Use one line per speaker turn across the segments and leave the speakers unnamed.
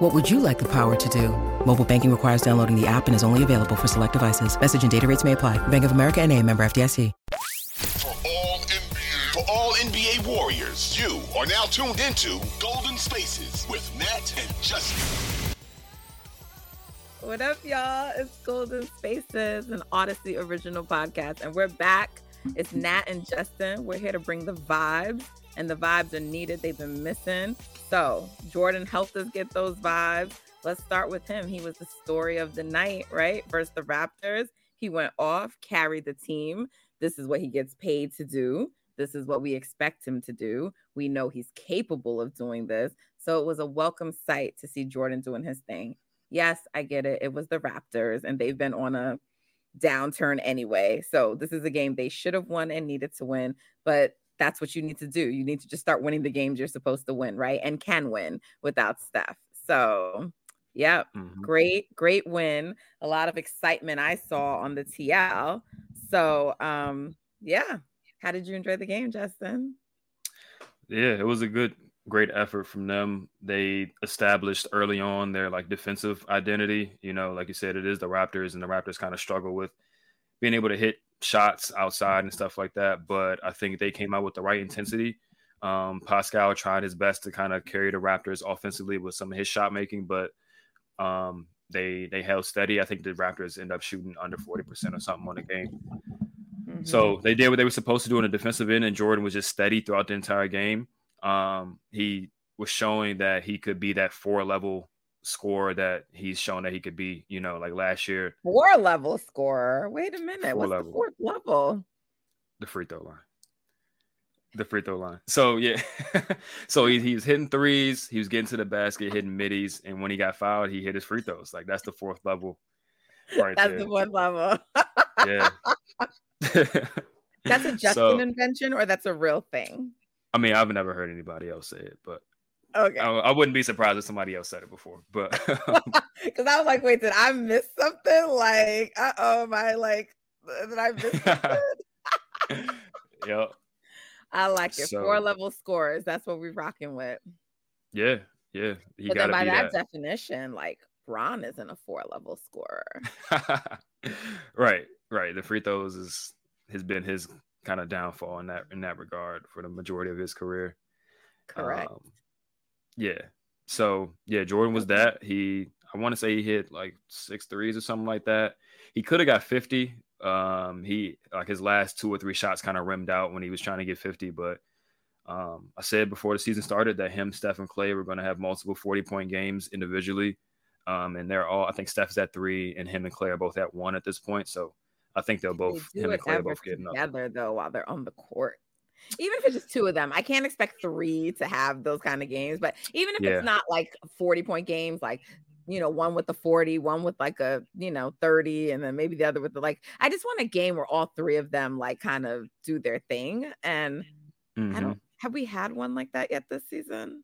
What would you like the power to do? Mobile banking requires downloading the app and is only available for select devices. Message and data rates may apply. Bank of America and a member FDIC.
For all NBA, for all NBA warriors, you are now tuned into Golden Spaces with Nat and Justin.
What up, y'all? It's Golden Spaces, an Audacy original podcast, and we're back. It's Nat and Justin. We're here to bring the vibes, and the vibes are needed. They've been missing. So, Jordan helped us get those vibes. Let's start with him. He was the story of the night, right? Versus the Raptors. He went off, carried the team. This is what he gets paid to do. This is what we expect him to do. We know he's capable of doing this. So it was a welcome sight to see Jordan doing his thing. Yes, I get it. It was the Raptors, and they've been on a downturn anyway. So this is a game they should have won and needed to win. But that's what you need to do. You need to just start winning the games you're supposed to win, right? And can win without Steph. So, yeah, mm-hmm. great, great win. A lot of excitement I saw on the TL. So, um, yeah. How did you enjoy the game, Justin?
Yeah, it was a good great effort from them. They established early on their like defensive identity. You know, like you said, it is the Raptors, and the Raptors kind of struggle with being able to hit shots outside and stuff like that. But I think they came out with the right intensity. Um, Pascal tried his best to kind of carry the Raptors offensively with some of his shot making, but um, they they held steady. I think the Raptors end up shooting under forty percent or something on the game. Mm-hmm. So they did what they were supposed to do on the defensive end, and Jordan was just steady throughout the entire game. Um, he was showing that he could be that four level scorer that he's shown that he could be, you know, like last year.
Four level scorer. Wait a minute. What's level. the fourth level?
The free throw line. The free throw line. So yeah. so he, he was hitting threes, he was getting to the basket, hitting middies, and when he got fouled, he hit his free throws. Like that's the fourth level.
Right that's there. the fourth level.
yeah.
that's a Justin so, invention or that's a real thing?
I mean, I've never heard anybody else say it, but
okay,
I, I wouldn't be surprised if somebody else said it before. But
because I was like, wait, did I miss something? Like, uh oh, my like, did I miss something?
yep.
I like it. So, Four level scores. That's what we're rocking with.
Yeah, yeah.
but then by that, that, definition, like Bron isn't a four level scorer.
right, right. The free throws is has been his kind of downfall in that in that regard for the majority of his career.
Correct. Um,
yeah. So yeah, Jordan was that. He I want to say he hit like six threes or something like that. He could have got 50. Um, he like his last two or three shots kind of rimmed out when he was trying to get 50, but um, I said before the season started that him, Steph, and Klay were going to have multiple 40 point games individually. Um, and they're all, I think Steph's at three and him and Klay are both at one at this point. So I think they'll both
they him and Klay both get together up. though while they're on the court. Even if it's just two of them, I can't expect three to have those kind of games. But even if yeah. it's not like 40 point games, like you know, one with the 40, one with like a, you know, 30, and then maybe the other with the like, I just want a game where all three of them like kind of do their thing. And mm-hmm. I don't, mm-hmm. have we had one like that yet this season?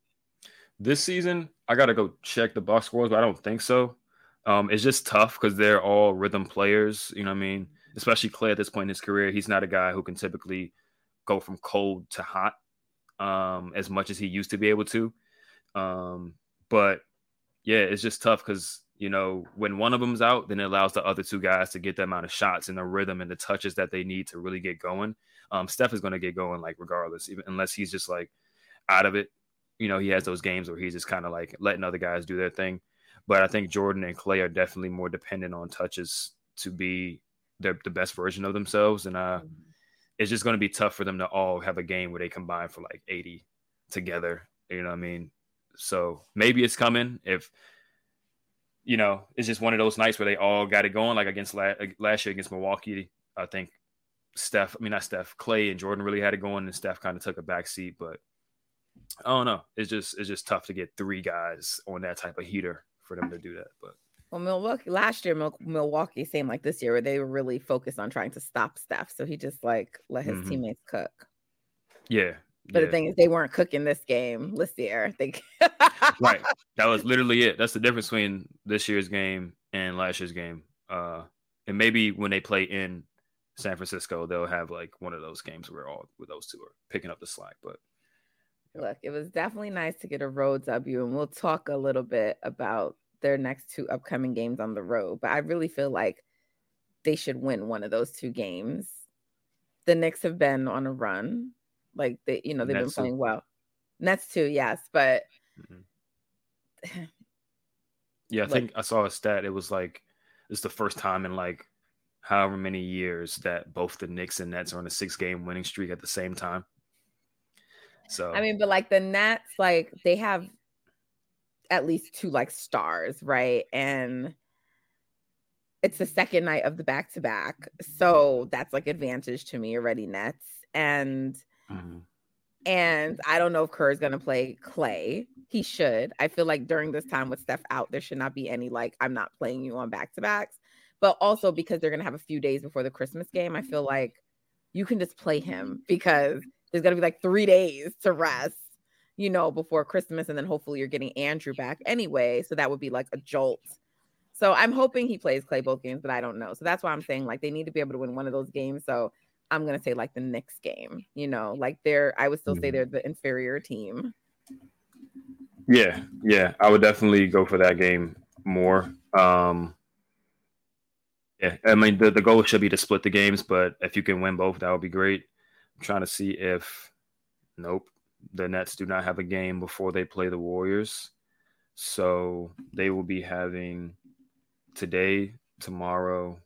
This season, I got to go check the box scores, but I don't think so. Um, it's just tough because they're all rhythm players. You know what I mean? especially Klay at this point in his career, he's not a guy who can typically go from cold to hot um, as much as he used to be able to. Um, but yeah, it's just tough because you know when one of them's out, then it allows the other two guys to get the amount of shots and the rhythm and the touches that they need to really get going. Um, Steph is going to get going like regardless, even unless he's just like out of it. You know, he has those games where he's just kind of like letting other guys do their thing. But I think Jordan and Klay are definitely more dependent on touches to be the, the best version of themselves. And uh, mm-hmm. It's just going to be tough for them to all have a game where they combine for like 80 together. You know what I mean? So maybe it's coming if, you know, it's just one of those nights where they all got it going, like against la- last year against Milwaukee. I think Steph, I mean, not Steph, Klay and Jordan really had it going, and Steph kind of took a back seat. But I don't know. It's just it's just tough to get three guys on that type of heater for them to do that. But
Well, Milwaukee last year, Milwaukee same like this year where they were really focused on trying to stop Steph. So he just like let his mm-hmm. teammates cook.
Yeah.
But
yeah.
the thing is, they weren't cooking this game this year. They...
right. That was literally it. That's the difference between this year's game and last year's game. Uh, and maybe when they play in San Francisco, they'll have like one of those games where all with those two are picking up the slack. But
look, it was definitely nice to get a road W, and we'll talk a little bit about their next two upcoming games on the road. But I really feel like they should win one of those two games. The Knicks have been on a run, like they, you know, they've Nets been playing well. Nets too, yes, but
mm-hmm. yeah, I like, think I saw a stat. It was like it's the first time in like however many years that both the Knicks and Nets are on a six game winning streak at the same time. So
I mean, but like the Nets, like they have at least two like stars, right? And it's the second night of the back to back. So that's like advantage to me already, Nets. And mm-hmm. and I don't know if Kerr is gonna play Klay. He should. I feel like during this time with Steph out, there should not be any like I'm not playing you on back to backs. But also because they're gonna have a few days before the Christmas game, I feel like you can just play him because there's gonna be like three days to rest you know, before Christmas. And then hopefully you're getting Andrew back anyway. So that would be like a jolt. So I'm hoping he plays Klay both games, but I don't know. So that's why I'm saying like they need to be able to win one of those games. So I'm gonna say like the Knicks game, you know, like they're I would still mm-hmm. say they're the inferior team.
Yeah, yeah. I would definitely go for that game more. Um yeah, I mean the, the goal should be to split the games, but if you can win both, that would be great. I'm trying to see if nope the Nets do not have a game before they play the Warriors. So they will be having today, tomorrow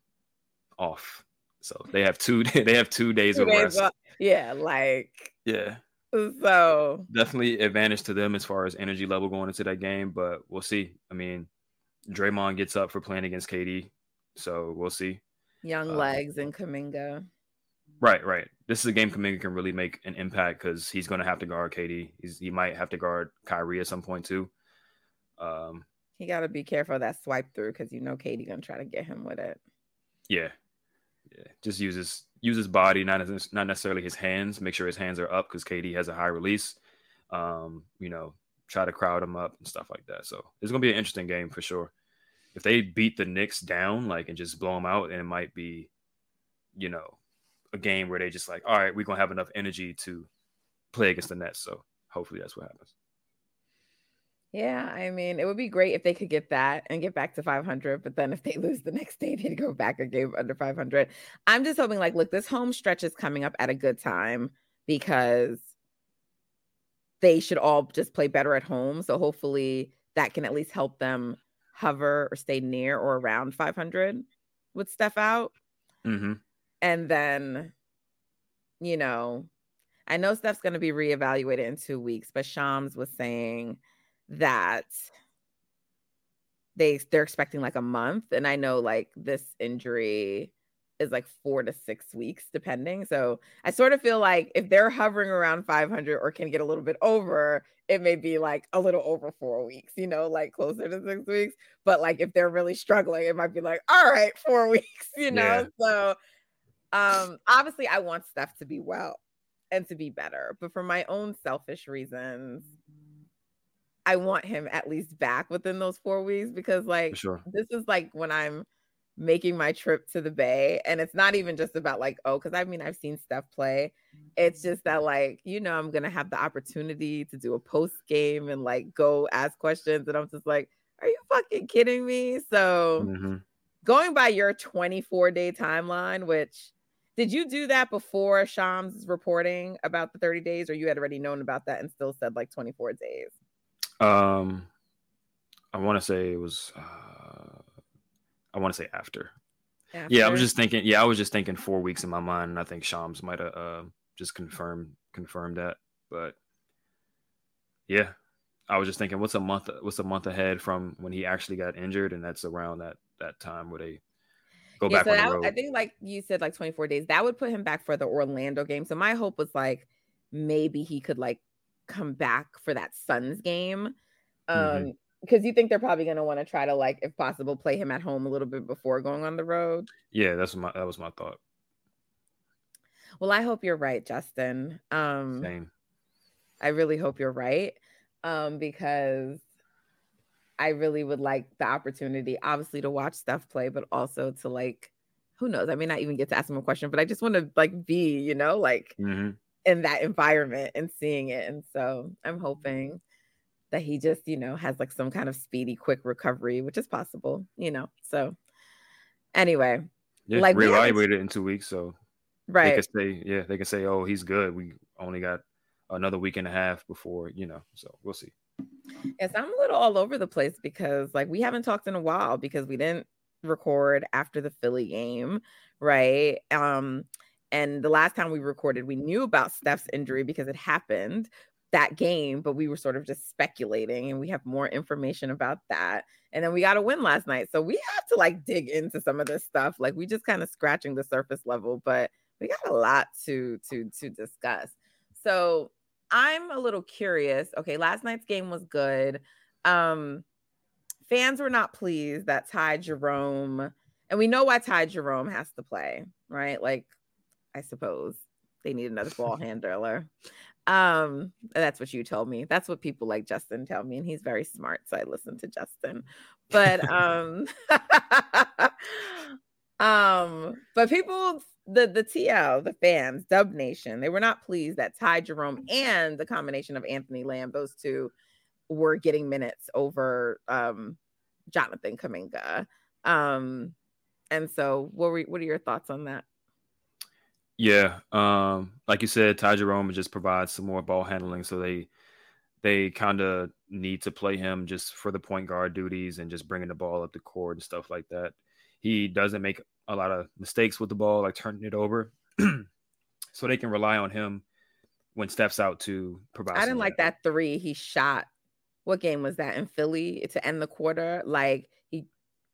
off. So they have two they have two days two of days rest. Off.
Yeah, like
yeah.
So
definitely advantage to them as far as energy level going into that game, but we'll see. I mean, Draymond gets up for playing against KD, so we'll see.
Young uh, legs and Kuminga.
Right, right. This is a game Kuminga can really make an impact because he's going to have to guard KD. He's, he might have to guard Kyrie at some point too. Um,
he got to be careful of that swipe through because you know KD gonna try to get him with it.
Yeah, yeah. Just uses use his body, not not necessarily his hands. Make sure his hands are up because KD has a high release. Um, you know, try to crowd him up and stuff like that. So it's gonna be an interesting game for sure. If they beat the Knicks down, like and just blow them out, and it might be, you know, a game where they just like, all right, we're gonna have enough energy to play against the Nets. So hopefully that's what happens.
Yeah, I mean, it would be great if they could get that and get back to 500. But then if they lose the next day, they'd go back a game under 500. I'm just hoping, like, look, this home stretch is coming up at a good time because they should all just play better at home. So hopefully that can at least help them hover or stay near or around 500 with Steph out.
Mm-hmm.
And then, you know, I know Steph's going to be reevaluated in two weeks, but Shams was saying that they they're expecting like a month, and I know like this injury is like four to six weeks, depending. So I sort of feel like if they're hovering around 500 or can get a little bit over, it may be like a little over four weeks, you know, like closer to six weeks. But like if they're really struggling, it might be like, all right, four weeks, you know. Yeah. So um, obviously, I want Steph to be well and to be better, but for my own selfish reasons, I want him at least back within those four weeks because, like,
sure.
this is like when I'm making my trip to the Bay, and it's not even just about like, oh, because I mean, I've seen Steph play. It's just that, like, you know, I'm gonna have the opportunity to do a post game and like go ask questions, and I'm just like, are you fucking kidding me? So. Mm-hmm. Going by your 24 day timeline, which did you do that before Shams reporting about the 30 days, or you had already known about that and still said like 24 days?
Um, I want to say it was. Uh, I want to say after. after. Yeah, I was just thinking. Yeah, I was just thinking four weeks in my mind, and I think Shams might have uh, just confirmed confirmed that. But yeah, I was just thinking, what's a month? What's a month ahead from when he actually got injured, and that's around that that time where they go yeah, back so
that, I think like you said, like 24 days, that would put him back for the Orlando game. So my hope was like maybe he could like come back for that Suns game. Um, mm-hmm. because you think they're probably going to want to try to like if possible play him at home a little bit before going on the road
Yeah, that's my that was my thought.
well i hope you're right justin um
Same.
i really hope you're right um because i really would like the opportunity obviously to watch Steph play but also to like who knows i may not even get to ask him a question but i just want to like be you know like
hmm
in that environment and seeing it. And so I'm hoping that he just, you know, has like some kind of speedy, quick recovery, which is possible, you know. So anyway,
Yeah,
Like, we haven't-
reevaluate it in two weeks, so
right.
they can say, yeah, they can say, oh, he's good. We only got another week and a half before, you know. So we'll see.
Yes, I'm a little all over the place because like we haven't talked in a while because we didn't record after the Philly game, right? Um, and the last time we recorded, we knew about Steph's injury because it happened that game, but we were sort of just speculating, and we have more information about that. And then we got a win last night, so we have to like dig into some of this stuff. Like we just kind of scratching the surface level, but we got a lot to to to discuss. So I'm a little curious. Okay, last night's game was good. Um, fans were not pleased that Ty Jerome, and we know why Ty Jerome has to play, right? Like, I suppose they need another ball handler. Um, that's what you told me. That's what people like Justin tell me, and he's very smart, so I listen to Justin. But um, um, but people the the TL, the fans, Dub Nation, they were not pleased that Ty Jerome and the combination of Anthony Lamb, those two were getting minutes over um Jonathan Kuminga. Um and so what were what are your thoughts on that?
Yeah, um, like you said, Ty Jerome just provides some more ball handling, so they they kind of need to play him just for the point guard duties and just bringing the ball up the court and stuff like that. He doesn't make a lot of mistakes with the ball, like turning it over, so they can rely on him when Steph's out to provide.
I didn't like that three he shot. What game was that in Philly to end the quarter? Like he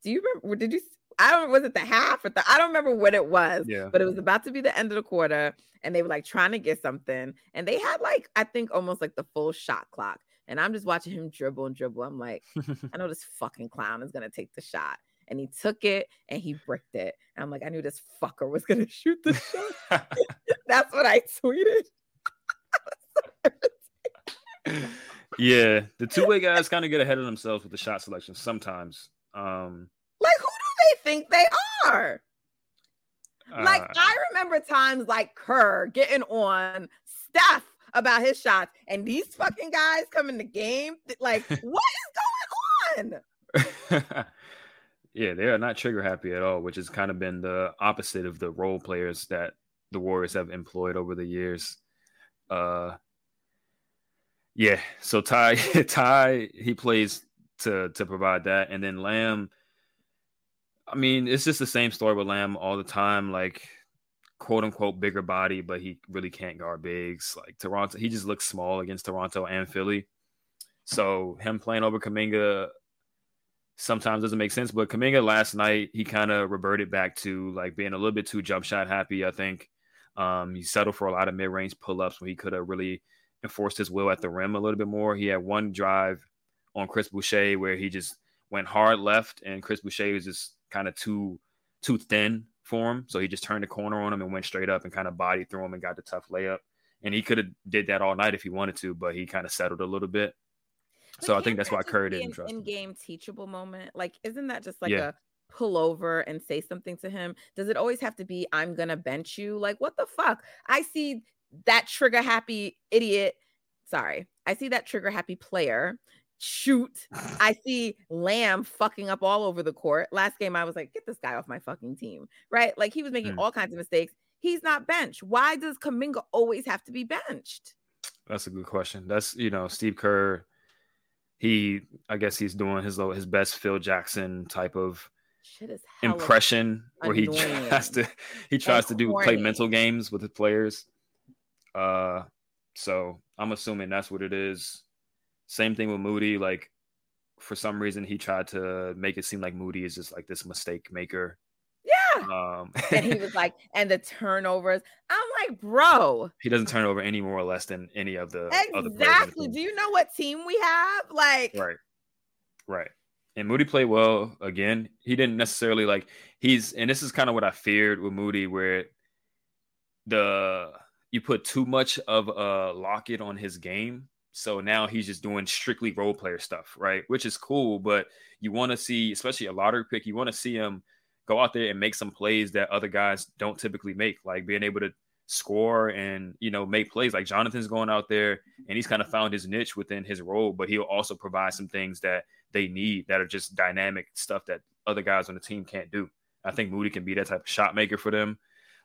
do you remember did you I don't was it the half or the I don't remember what it was.
Yeah.
but it was about to be the end of the quarter and they were like trying to get something and they had like i think almost like the full shot clock and i'm just watching him dribble and dribble i'm like i know this fucking clown is going to take the shot and he took it and he bricked it. And i'm like i knew this fucker was going to shoot the shot that's what i tweeted.
Yeah, the two way guys kind of get ahead of themselves with the shot selection sometimes. Um,
like who do they think they are? Like
uh,
i remember times like kerr getting on steph about his shots and these fucking guys come in the game like what is going on
yeah, they are not trigger happy at all, which has kind of been the opposite of the role players that the Warriors have employed over the years. Uh, yeah, so Ty, Ty, he plays to to provide that, and then Lamb. I mean, it's just the same story with Lamb all the time, like quote unquote bigger body, but he really can't guard bigs. Like Toronto, he just looks small against Toronto and Philly. So him playing over Kuminga sometimes doesn't make sense. But Kuminga last night, he kind of reverted back to like being a little bit too jump shot happy. I think um, he settled for a lot of mid range pull ups when he could have really enforced his will at the rim a little bit more. He had one drive on Chris Boucher where he just went hard left, and Chris Boucher was just kind of too too thin for him. So he just turned the corner on him and went straight up and kind of body through him and got the tough layup. And he could have did that all night if he wanted to, but he kind of settled a little bit. So I think that's why Kerr didn't trust
in game teachable moment. Like, isn't that just like
Yeah.
a pull over and say something to him? Does it always have to be I'm gonna bench you? Like, what the fuck? I see that trigger happy idiot. Sorry, I see that trigger happy player shoot. I see Lamb fucking up all over the court. Last game, I was like, get this guy off my fucking team, right? Like he was making
Mm.
all kinds of mistakes. He's not benched. Why does Kuminga always have to be benched?
That's a good question. That's you know Steve Kerr. He, I guess he's doing his little his best Phil Jackson type of
Shit is
impression where he
annoying
tries to he tries to do play mental games with the players. Uh, so I'm assuming that's what it is. Same thing with Moody. Like for some reason, he tried to make it seem like Moody is just like this mistake maker.
Yeah.
Um,
and he was like, and the turnovers. I'm like, bro,
he doesn't turn over any more or less than any of the other players the
exactly. Do you know what team we have? Like,
Right. Right. And Moody played well again. He didn't necessarily like he's and this is kind of what I feared with Moody, where the you put too much of a locket on his game. So now he's just doing strictly role player stuff, right? Which is cool, but you want to see, especially a lottery pick, you want to see him go out there and make some plays that other guys don't typically make, like being able to score and you know make plays. Like Jonathan's going out there and he's kind of found his niche within his role, but he'll also provide some things that they need that are just dynamic stuff that other guys on the team can't do. I think Moody can be that type of shot maker for them.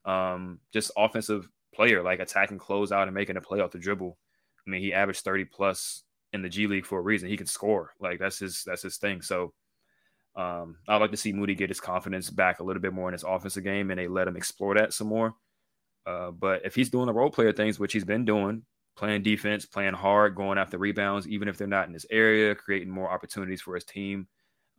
Um, just offensive player, like attacking close out and making a play off the dribble. I mean, he averaged 30 plus in the G League for a reason. He can score. Like that's his that's his thing. So um, I'd like to see Moody get his confidence back a little bit more in his offensive game and they let him explore that some more. Uh, but if he's doing the role player things, which he's been doing, playing defense, playing hard, going after rebounds, even if they're not in his area, creating more opportunities for his team,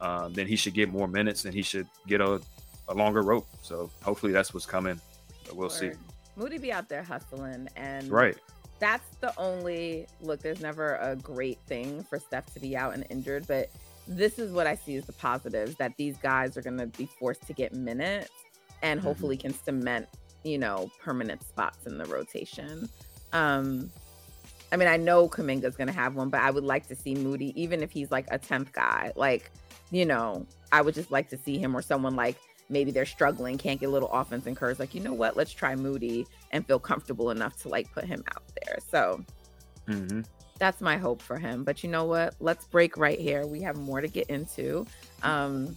um, then he should get more minutes and he should get a, a longer rope. So hopefully that's what's coming. But we'll see.
Moody be out there hustling and
right.
That's the only look. There's never a great thing for Steph to be out and injured, but this is what I see as the positives that these guys are going to be forced to get minutes and mm-hmm. hopefully can cement, you know, permanent spots in the rotation. Um, I mean, I know Kuminga's going to have one, but I would like to see Moody, even if he's like a 10th guy. Like, you know, I would just like to see him or someone like maybe they're struggling, can't get a little offense and Kerr's like, you know what, let's try Moody and feel comfortable enough to like put him out there. So
mm-hmm.
that's my hope for him. But you know what? Let's break right here. We have more to get into. Um,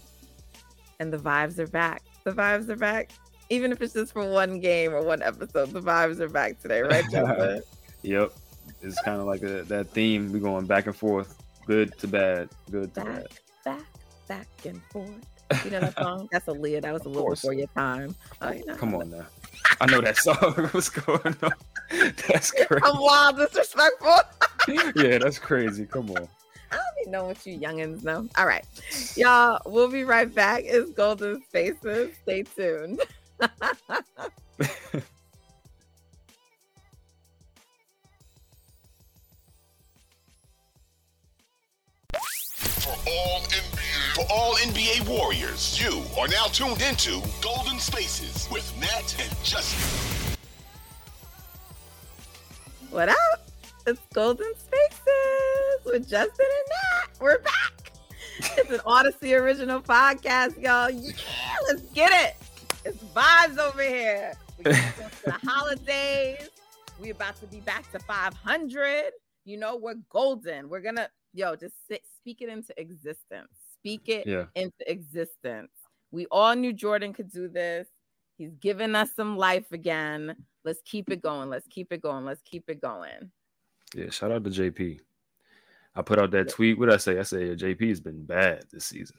and the vibes are back. The vibes are back. Even if it's just for one game or one episode, the vibes are back today, right,
yep. It's kind of like a, that theme. We're going back and forth, good to bad, good to
back,
bad.
Back, back and forth. You know that song? That's a Aaliyah. That was a little before your time. Oh, you know.
Come on now. I know that song. What's going on? That's crazy.
I'm wild disrespectful.
yeah, that's crazy. Come on.
I don't even know what you youngins know. All right. Y'all, we'll be right back. It's Golden Spaces. Stay tuned.
All NBA. For all NBA Warriors, you are now tuned into Golden Spaces with Matt and Justin.
What up? It's Golden Spaces with Justin and Matt. We're back. It's an Audacy original podcast, y'all. Yeah, let's get it. It's vibes over here. We the holidays. We about to be back to 500. You know, we're golden. We're gonna yo, just sit, speak it into existence. Speak it
yeah.
into existence. We all knew Jordan could do this. He's given us some life again. Let's keep it going. Let's keep it going. Let's keep it going.
Yeah, shout out to JP. I put out that tweet. What did I say? I said JP has been bad this season.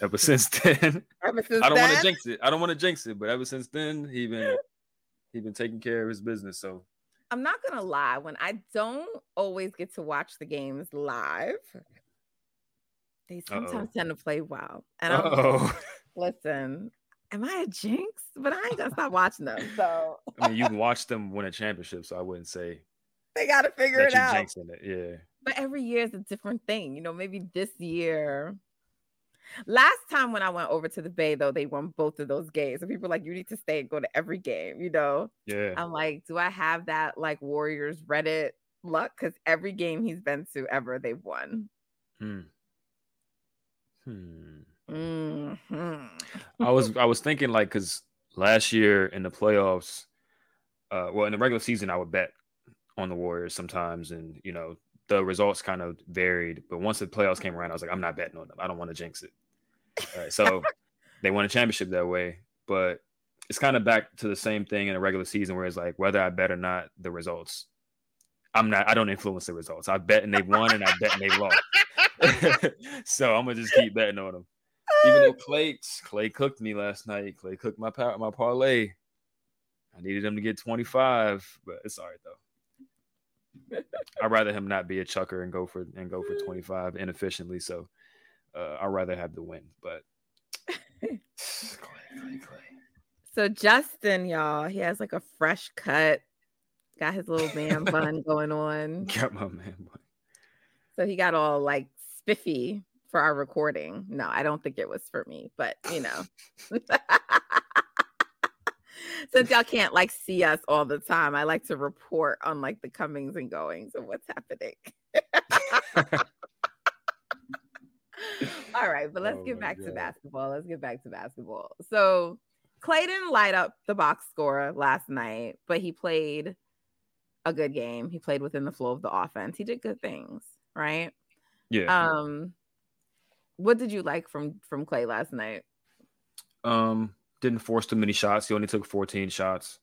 Ever since then,
ever since
I don't want
to
jinx it. I don't want to jinx it, but ever since then, he been he been taking care of his business. So
I'm not gonna lie, when I don't always get to watch the games live, they sometimes Uh-oh. tend to play well. And I'm listen, am I a jinx? But I ain't gonna stop watching them. So
I mean, you can watch them win a championship, so I wouldn't say
they gotta figure it out.
Jinxing it. Yeah.
But every year is a different thing. You know, maybe this year Last time when I went over to the Bay, though, they won both of those games. So people like, you need to stay and go to every game, you know?
Yeah.
I'm like, do I have that like Warriors Reddit luck? Because every game he's been to ever, they've won.
Hmm. Hmm.
Mm-hmm.
I was I was thinking like because last year in the playoffs, uh, well in the regular season I would bet on the Warriors sometimes, and you know the results kind of varied. But once the playoffs came around, I was like, I'm not betting on them. I don't want to jinx it. Right, so they won a championship that way, but it's kind of back to the same thing in a regular season where it's like whether I bet or not, the results. I'm not. I don't influence the results. I bet and they won, and I bet and they lost. so I'm gonna just keep betting on them. Even though Klay Klay cooked me last night. Klay cooked my my parlay. I needed him to get 25, but it's all right though. I'd rather him not be a chucker and go for and go for 25 inefficiently. So uh, I'd rather have the win. But Klay,
Klay, Klay. So Justin, y'all, he has like a fresh cut, got his little man bun going on.
Got my man bun.
So he got all like spiffy for our recording. No, I don't think it was for me, but you know. Since y'all can't like see us all the time, I like to report on like the comings and goings of what's happening. all right, but let's
Oh
get back to basketball. Let's get back to basketball. So Klay didn't light up the box score last night, but he played a good game. He played within the flow of the offense. He did good things, right?
Yeah.
Um, what did you like from from Klay last night?
Um, didn't force too many shots. He only took 14 shots.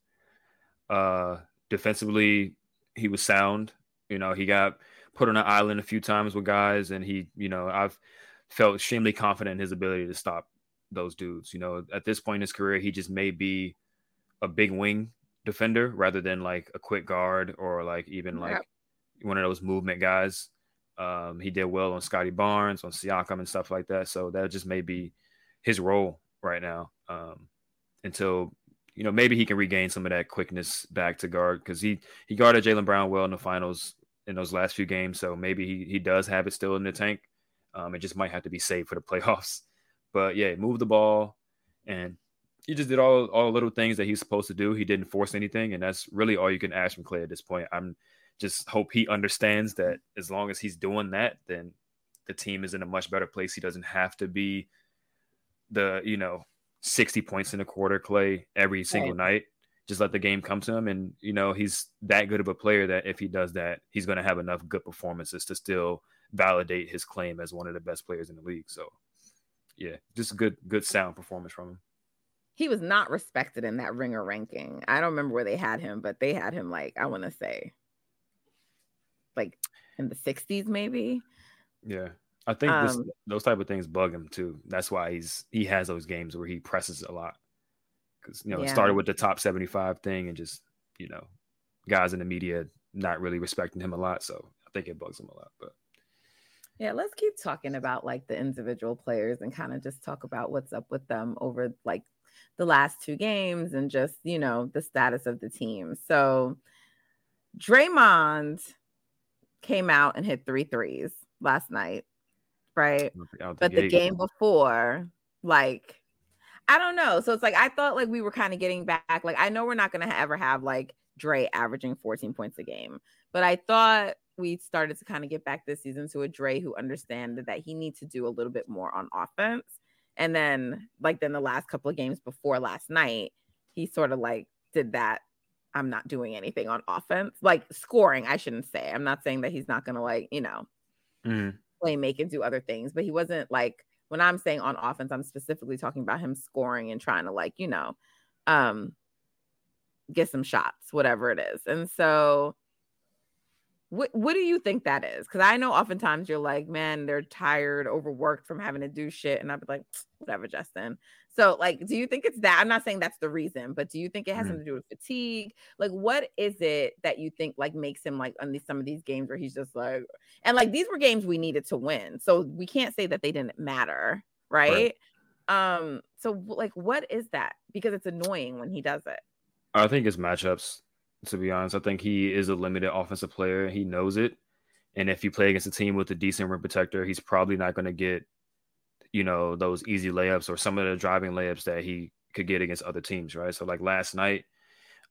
Uh, defensively, he was sound. You know, he got put on an island a few times with guys, and he, you know, I've felt extremely confident in his ability to stop those dudes. You know, at this point in his career, he just may be a big wing defender rather than like a quick guard or like even like
Yep.
one of those movement guys. Um, he did well on Scottie Barnes, on Siakam, and stuff like that. So that just may be his role right now um, until you know maybe he can regain some of that quickness back to guard because he he guarded Jaylen Brown well in the finals in those last few games. So maybe he he does have it still in the tank. Um, it just might have to be saved for the playoffs. But yeah, move the ball and he just did all all the little things that he's supposed to do. He didn't force anything, and that's really all you can ask from Klay at this point. I'm just hope he understands that as long as he's doing that, then the team is in a much better place. He doesn't have to be the you know 60 points in a quarter Klay every single night. Just let the game come to him, and you know he's that good of a player that if he does that, he's going to have enough good performances to still validate his claim as one of the best players in the league. So, yeah, just good, good sound performance from him.
He was not respected in that ringer ranking. I don't remember where they had him, but they had him like I want to say like in the 60s maybe.
Yeah. I think this,
Um,
those type of things bug him too. That's why he's he has those games where he presses a lot. Because you know, it started with the top 75 thing and just, you know, guys in the media not really respecting him a lot. So I think it bugs him a lot. But
Yeah, let's keep talking about like the individual players and kind of just talk about what's up with them over like the last two games and just, you know, the status of the team. So Draymond came out and hit three threes last night, right? But the game before, like, I don't know. So it's like I thought like we were kind of getting back. Like I know we're not gonna ever have like Dre averaging 14 points a game, but I thought we started to kind of get back this season to a Dre who understood that he needs to do a little bit more on offense. And then like then the last couple of games before last night, he sort of like did that. I'm not doing anything on offense, like scoring. I shouldn't say. I'm not saying that he's not gonna like you know
Mhm.
play make and do other things, but he wasn't like when I'm saying on offense, I'm specifically talking about him scoring and trying to like, you know, um get some shots, whatever it is. And so what what do you think that is? Because I know oftentimes you're like, man, they're tired, overworked from having to do shit. And I'd be like, whatever, Justin. So, like, do you think it's that? I'm not saying that's the reason, but do you think it has
Mhm.
something to do with fatigue? Like, what is it that you think like makes him like on these some of these games where he's just like, and like these were games we needed to win, so we can't say that they didn't matter, right? Um, so like, what is that? Because it's annoying when he does it.
I think it's matchups. To be honest, I think he is a limited offensive player. He knows it, and if you play against a team with a decent rim protector, he's probably not going to get, you know, those easy layups or some of the driving layups that he could get against other teams, right? So like last night,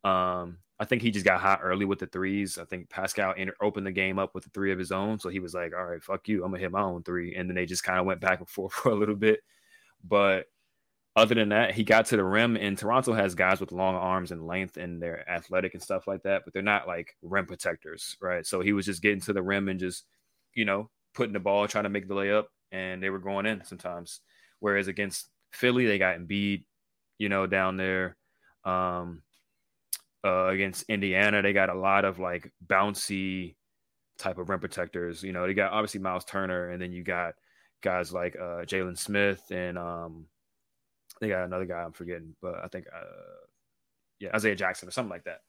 um, I think he just got hot early with the threes. I think Pascal opened the game up with the three of his own, so he was like, "All right, fuck you, I'm gonna hit my own three. and then they just kind of went back and forth for a little bit, but other than that, he got to the rim, and Toronto has guys with long arms and length, and they're athletic and stuff like that, but they're not like rim protectors, right? So he was just getting to the rim and just, you know, putting the ball, trying to make the layup, and they were going in sometimes. Whereas against Philly, they got Embiid, you know, down there. Um, uh, against Indiana, they got a lot of like bouncy type of rim protectors. You know, they got obviously Miles Turner, and then you got guys like uh, Jalen Smith and um, they got another guy I'm forgetting, but I think uh, yeah, Isaiah Jackson or something like that.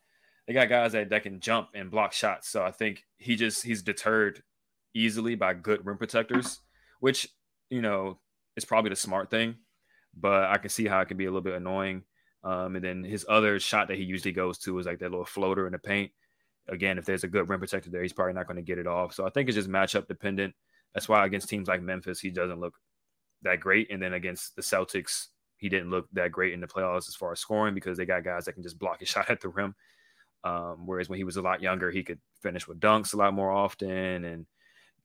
They got guys that, that can jump and block shots. So I think he just he's deterred easily by good rim protectors, which you know is probably the smart thing. But I can see how it can be a little bit annoying. Um, and then his other shot that he usually goes to is like that little floater in the paint. Again, if there's a good rim protector there, he's probably not going to get it off. So I think it's just matchup dependent. That's why against teams like Memphis, he doesn't look that great. And then against the Celtics, he didn't look that great in the playoffs as far as scoring because they got guys that can just block his shot at the rim. Um, whereas when he was a lot younger, he could finish with dunks a lot more often, and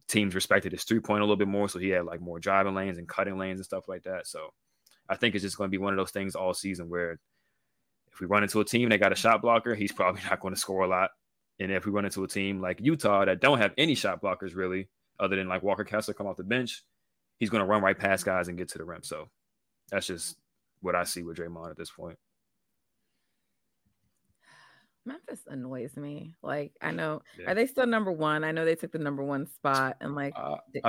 teams respected his three point a little bit more. So he had like more driving lanes and cutting lanes and stuff like that. So I think it's just going to be one of those things all season where if we run into a team that got a shot blocker, he's probably not going to score a lot. And if we run into a team like Utah that don't have any shot blockers really, other than like Walker Kessler come off the bench, he's going to run right past guys and get to the rim. So that's just what I see with Draymond at this point.
Memphis annoys me. Like I know, yeah. are they still number one? I know they took the number one spot, and like uh, they,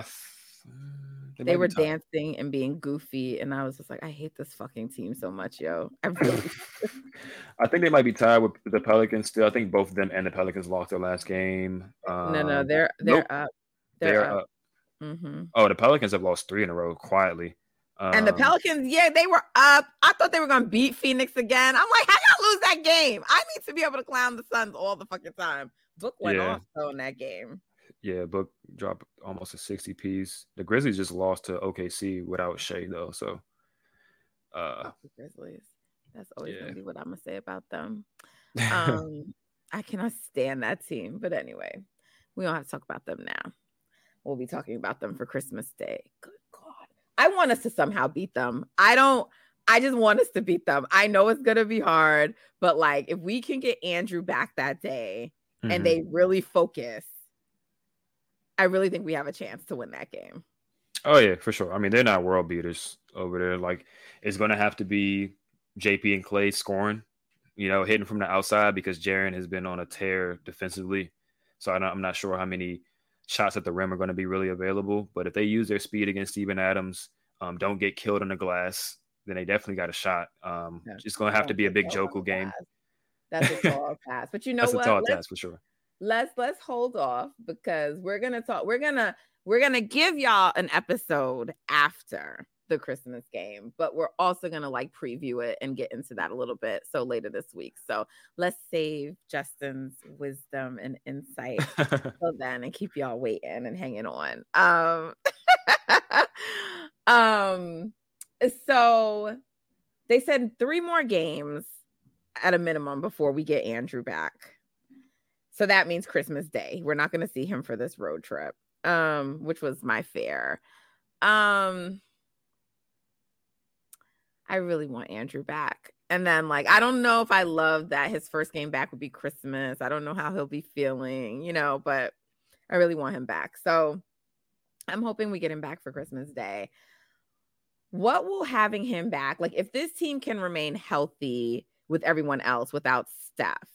they, they were dancing and being goofy, and I was just like, I hate this fucking team so much, yo. I really.
I think they might be tied with the Pelicans still. I think both of them and the Pelicans lost their last game.
Um, no, no, they're they're nope. up.
They're, they're up. up. Mm-hmm. Oh, the Pelicans have lost three in a row quietly.
And the um, Pelicans, yeah, they were up. I thought they were gonna beat Phoenix again. I'm like, how y'all lose that game? I need to be able to clown the Suns all the fucking time. Book went yeah. off though in that game.
Yeah, Book dropped almost a 60 piece. The Grizzlies just lost to OKC without Shai though. So uh
the Grizzlies. That's always yeah. gonna be what I'm gonna say about them. Um I cannot stand that team. But anyway, we don't have to talk about them now. We'll be talking about them for Christmas Day. Good I want us to somehow beat them. I don't. I just want us to beat them. I know it's gonna be hard, but like if we can get Andrew back that day mm-hmm. and they really focus, I really think we have a chance to win that game.
Oh yeah, for sure. I mean, they're not world beaters over there. Like it's gonna have to be JP and Klay scoring, you know, hitting from the outside because Jaren has been on a tear defensively. So I am not sure how many shots at the rim are going to be really available. But if they use their speed against Steven Adams, um, don't get killed on the glass, then they definitely got a shot. Um. It's going to have to be a big Joker game.
That's a tall pass. But you know
That's
what?
a tall let's, task for sure.
Let's let's hold off because we're gonna talk. We're gonna we're gonna give y'all an episode after the Christmas game, but we're also gonna like preview it and get into that a little bit. So later this week. So let's save Justin's wisdom and insight till then and keep y'all waiting and hanging on. Um um so they said three more games at a minimum before we get Andrew back. So that means Christmas Day. We're not gonna see him for this road trip. Um, which was my fear. Um I really want Andrew back. And then, like, I don't know if I love that his first game back would be Christmas. I don't know how he'll be feeling, you know, but I really want him back. So I'm hoping we get him back for Christmas Day. What will having him back, like, if this team can remain healthy with everyone else without Steph,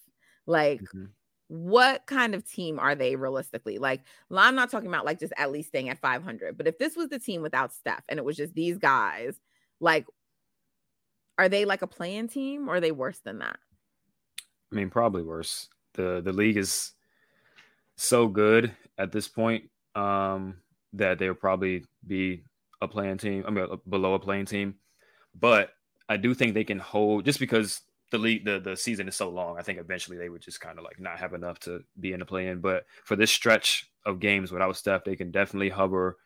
like, mm-hmm. what kind of team are they realistically? Like, I'm not talking about like just at least staying at 500, but if this was the team without Steph and it was just these guys, like, are they like a play in team or are they worse than that?
I mean, probably worse. The the league is so good at this point um, that they'll probably be a play in team. I mean, below a play in team. But I do think they can hold just because the league the, the season is so long. I think eventually they would just kind of like not have enough to be in the play in. But for this stretch of games without Steph, they can definitely hover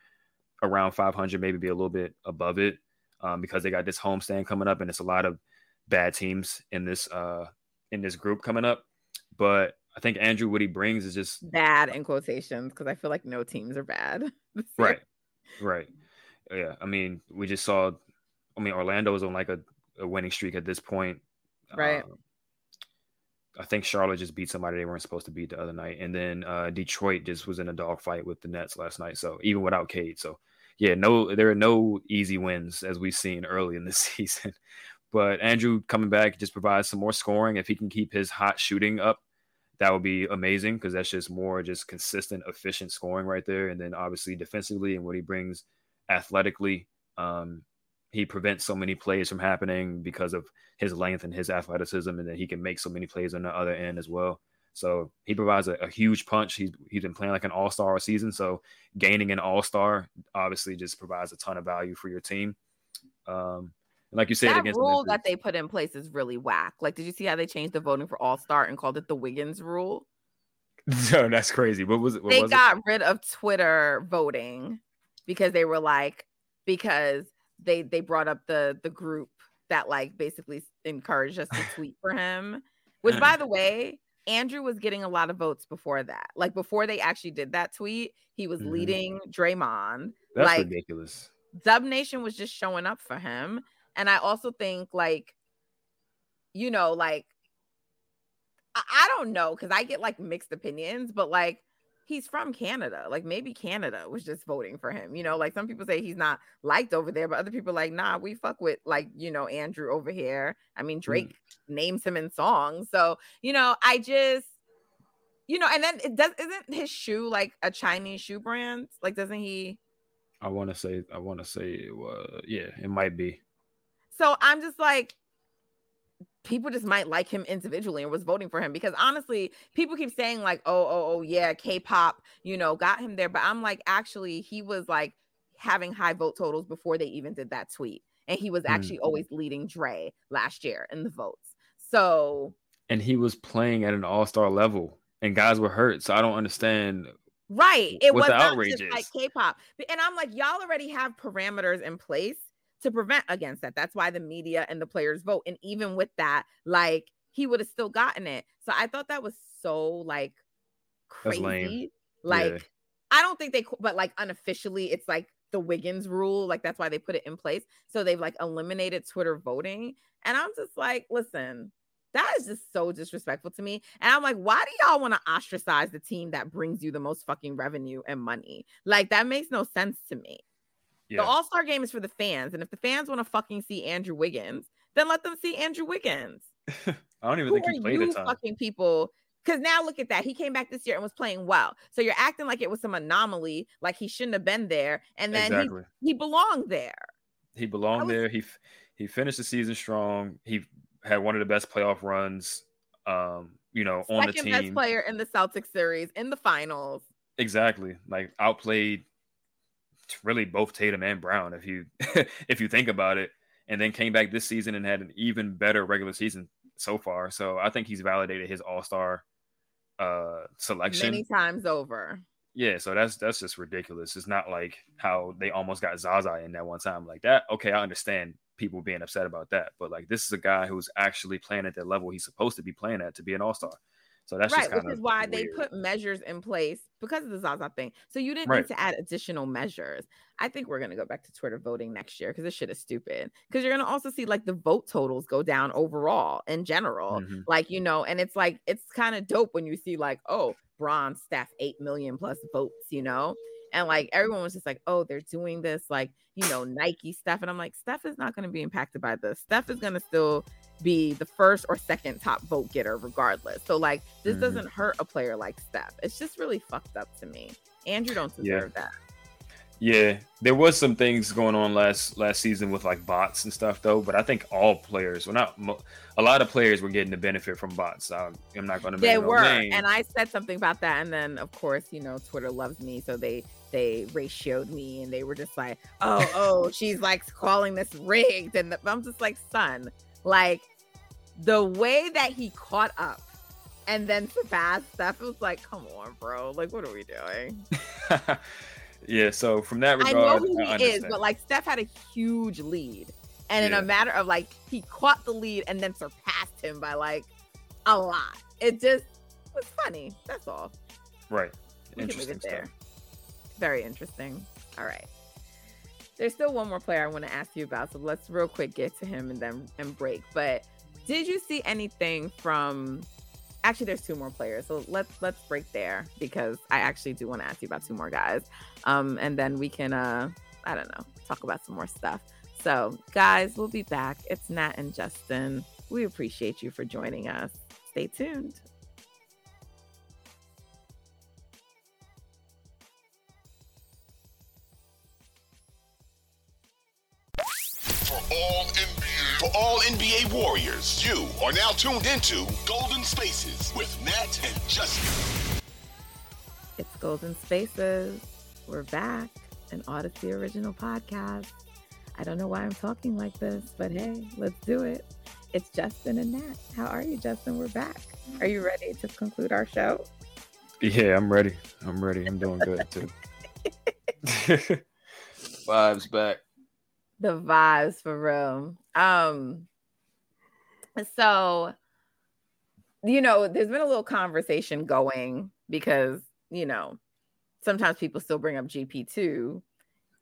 around 500, maybe be a little bit above it um, because they got this homestand coming up, and it's a lot of bad teams in this uh, in this group coming up. But I think Andrew, what he brings is just
bad in quotations because I feel like no teams are bad.
right, right. Yeah, I mean, we just saw. I mean, Orlando is on like a, a winning streak at this point.
Right.
Uh, I think Charlotte just beat somebody they weren't supposed to beat the other night, and then uh, Detroit just was in a dogfight with the Nets last night. So even without Cade, so yeah, no, there are no easy wins as we've seen early in the season. But Andrew coming back just provides some more scoring. If he can keep his hot shooting up, that would be amazing because that's just more just consistent, efficient scoring right there. And then obviously defensively and what he brings athletically, um, he prevents so many plays from happening because of his length and his athleticism, and then he can make so many plays on the other end as well. So he provides a, a huge punch. He's he's been playing like an all star season. So gaining an all star obviously just provides a ton of value for your team. Um, like you said,
that
Wiggins
rule that they put in place is really whack. Like, did you see how they changed the voting for all star and called it the Wiggins rule?
no, that's crazy. What was it? What
they
was
got
it?
rid of Twitter voting because they were like because they they brought up the the group that like basically encouraged us to tweet for him. Which by the way, Andrew was getting a lot of votes before that. Like before they actually did that tweet, he was
Mhm.
leading Draymond.
That's
like
ridiculous.
Dub Nation was just showing up for him. And I also think like, you know, like I, I don't know because I get like mixed opinions, but like he's from Canada. Like maybe Canada was just voting for him. You know, like some people say he's not liked over there, but other people like, nah, we fuck with like, you know, Andrew over here. I mean, mm. Drake names him in songs. So, you know, I just you know, and then it does isn't his shoe like a Chinese shoe brand? Like, doesn't he?
I want to say. I want to say. It was, yeah, it might be.
So I'm just like, people just might like him individually and was voting for him because honestly, people keep saying like, oh, oh, oh, yeah, K-pop, you know, got him there, but I'm like, actually, he was like having high vote totals before they even did that tweet, and he was
Hmm.
actually always leading Dre last year in the votes. So
And he was playing at an all star level, and guys were hurt. So I don't understand.
Right. It was just like. K-pop. And I'm like, y'all already have parameters in place to prevent against that. That's why the media and the players vote. And even with that, like he would have still gotten it. So I thought that was so like crazy. Like
Yeah.
I don't think they but like unofficially it's like the Wiggins rule. Like that's why they put it in place. So they've like eliminated Twitter voting. And I'm just like, listen, that is just so disrespectful to me. And I'm like, why do y'all want to ostracize the team that brings you the most fucking revenue and money? Like that makes no sense to me.
Yeah.
The All Star game is for the fans, and if the fans want to fucking see Andrew Wiggins, then let them see Andrew Wiggins.
I don't even
Who
think he
are
played
you
a ton.
fucking people? Because now look at that. He came back this year and was playing well. So you're acting like it was some anomaly, like he shouldn't have been there, and then
exactly.
he, he belonged there.
He belonged
was-
there. He he finished the season strong. He had one of the best playoff runs. Um, you know, on the team.
best player in the Celtics series in the finals.
Exactly. Like outplayed really both Tatum and Brown if you if you think about it. And then came back this season and had an even better regular season so far. So I think he's validated his all-star uh selection.
Many times over.
Yeah, so that's that's just ridiculous. It's not like how they almost got Zaza in that one time like that. Okay, I understand people being upset about that, but like this is a guy who's actually playing at the level he's supposed to be playing at to be an all-star. So that's
right,
just
which
of
is why they put measures in place because of the Zaza thing. So you didn't
Right.
need to add additional measures. I think we're gonna go back to Twitter voting next year because this shit is stupid. Because you're gonna also see like the vote totals go down overall in general.
Mhm.
Like you know, and it's like it's kind of dope when you see like, oh, Braun Steph eight million plus votes, you know. And like everyone was just like, oh, they're doing this like, you know, Nike stuff. And I'm like, Steph is not going to be impacted by this. Steph is going to still be the first or second top vote getter, regardless. So, like, this
Mhm.
doesn't hurt a player like Steph. It's just really fucked up to me. Andrew don't
Yeah.
deserve that.
Yeah, there was some things going on last last season with like bots and stuff though, but I think all players, well, not mo- a lot of players were getting the benefit from bots. Um, I'm not going to
They
no
were, and I said something about that, and then of course, you know, Twitter loves me, so they they ratioed me, and they were just like, "Oh, oh, she's like calling this rigged," and the, I'm just like, "Son, like the way that he caught up and then surpassed it was like, come on, bro, like what are we doing?"
yeah, so from that regard, I
know who he is, but like Steph had a huge lead, and in a matter of like he caught the lead and then surpassed him by like a lot. It just was funny. That's all.
right,
We
interesting
it there.
stuff.
Very interesting. All right. There's still one more player I want to ask you about, so let's real quick get to him and then and break. But did you see anything from? Actually, there's two more players, so let's let's break there because I actually do want to ask you about two more guys, um, and then we can uh, I don't know, talk about some more stuff. So, guys, we'll be back. It's Nat and Justin. We appreciate you for joining us. Stay tuned.
All NBA, for all NBA warriors, you are now tuned into Golden Spaces with Nat and Justin.
It's Golden Spaces. We're back, an Audacy original podcast. I don't know why I'm talking like this, but hey, let's do it. It's Justin and Nat. How are you, Justin? We're back. Are you ready to conclude our show?
Yeah, I'm ready. I'm ready. I'm doing good too. Vibes back.
The vibes for real. Um, so you know, there's been a little conversation going because you know sometimes people still bring up GP2,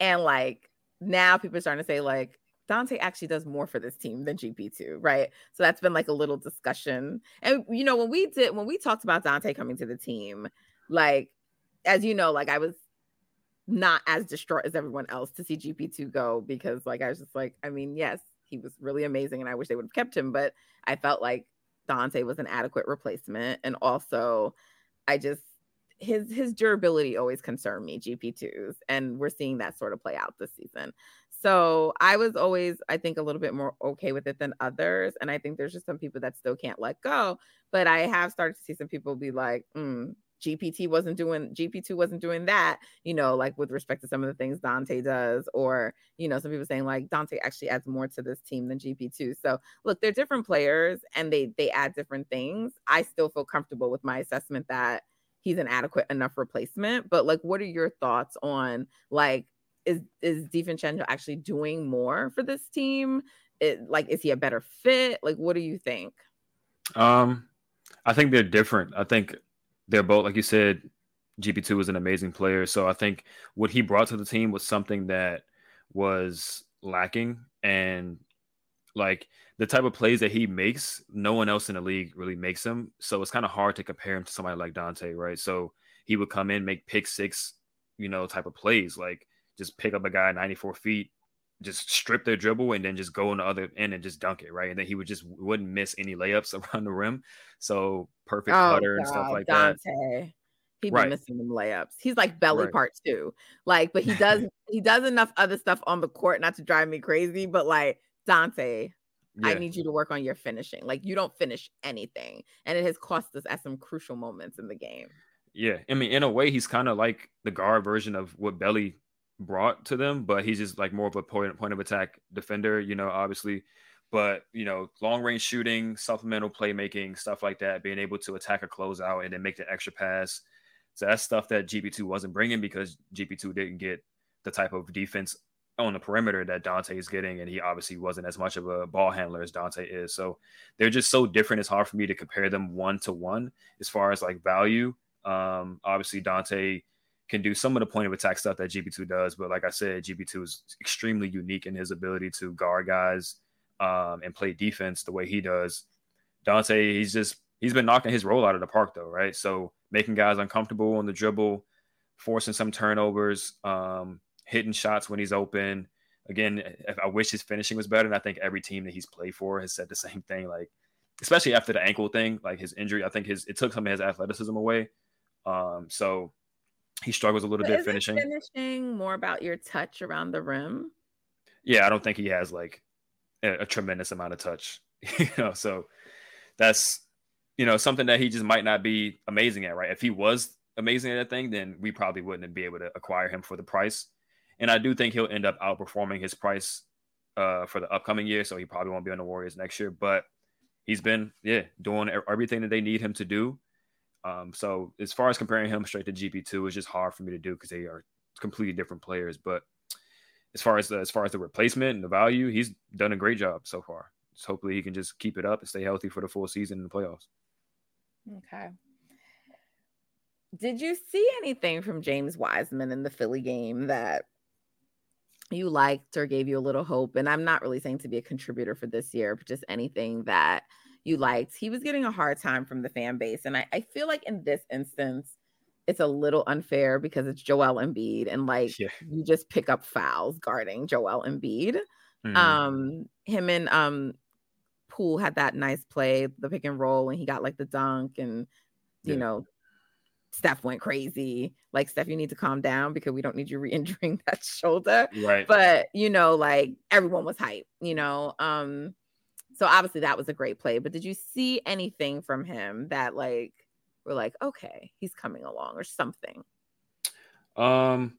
and like now people are starting to say like Donte actually does more for this team than GP2, right? So that's been like a little discussion. And you know, when we did when we talked about Donte coming to the team, like as you know, like I was not as distraught as everyone else to see GP2 go because like I was just like, I mean, yes, he was really amazing and I wish they would have kept him, but I felt like Donte was an adequate replacement. And also I just his his durability always concerned me, GP2s, and we're seeing that sort of play out this season. So I was always, I think, a little bit more okay with it than others. And I think there's just some people that still can't let go. But I have started to see some people be like, mm, GP2 wasn't doing GP2 wasn't doing that, you know, like with respect to some of the things Donte does, or you know, some people saying like Donte actually adds more to this team than GP2. So look, they're different players and they they add different things. I still feel comfortable with my assessment that he's an adequate enough replacement. But like, what are your thoughts on like is is DiVincenzo actually doing more for this team? It, like, is he a better fit? Like, what do you think?
Um, I think they're different. I think they're both, like you said, GP2 was an amazing player. So I think what he brought to the team was something that was lacking. And like the type of plays that he makes, no one else in the league really makes them. So it's kind of hard to compare him to somebody like Donte, right? So he would come in, make pick six, you know, type of plays, like just pick up a guy 94 feet, just strip their dribble and then just go on the other end and just dunk it, right? And then he would just wouldn't miss any layups around the rim. So perfect oh, cutter and stuff like Donte.
that. He'd be missing them layups. He's like belly right. part two. Like, but he does he does enough other stuff on the court not to drive me crazy. But like Donte, yeah. I need you to work on your finishing. Like you don't finish anything. And it has cost us at some crucial moments in the game.
Yeah. I mean, in a way, he's kind of like the guard version of what Belly brought to them, but he's just like more of a point point of attack defender, you know, obviously. But you know, long range shooting, supplemental playmaking, stuff like that, being able to attack a closeout and then make the extra pass. So that's stuff that GP2 wasn't bringing because GP2 didn't get the type of defense on the perimeter that Donte is getting, and he obviously wasn't as much of a ball handler as Donte is. So they're just so different. It's hard for me to compare them one to one as far as like value. Um, obviously, Donte can do some of the point of attack stuff that GP2 does. But like I said, GP2 is extremely unique in his ability to guard guys um, and play defense the way he does. Donte, he's just he's been knocking his role out of the park though, right? So making guys uncomfortable on the dribble, forcing some turnovers, um, hitting shots when he's open. Again, I wish his finishing was better, and I think every team that he's played for has said the same thing. Like, especially after the ankle thing, like his injury, I think his it took some of his athleticism away. Um, so he struggles a little bit finishing.
Finishing more about your touch around the rim.
Yeah, I don't think he has like a, a tremendous amount of touch. you know, so that's you know something that he just might not be amazing at. Right? If he was amazing at that thing, then we probably wouldn't be able to acquire him for the price. And I do think he'll end up outperforming his price uh, for the upcoming year. So he probably won't be on the Warriors next year. But he's been yeah doing everything that they need him to do um, so as far as comparing him straight to GP2, it's just hard for me to do because they are completely different players. But as far as the as far as the replacement and the value, he's done a great job so far. So hopefully he can just keep it up and stay healthy for the full season in the playoffs.
Okay. Did you see anything from James Wiseman in the Philly game that you liked or gave you a little hope? And I'm not really saying to be a contributor for this year, but just anything that you liked. He was getting a hard time from the fan base. And I, I feel like in this instance, it's a little unfair because it's Joel Embiid and like yeah. you just pick up fouls guarding Joel Embiid. Mm-hmm. Um, him and um Poole had that nice play, the pick and roll, and he got like the dunk, and you yeah. know, Steph went crazy. Like, Steph, you need to calm down because we don't need you re-injuring that shoulder.
Right.
But you know, like everyone was hype, you know. Um, so obviously that was a great play. But did you see anything from him that like we're like, okay, he's coming along or something?
Um,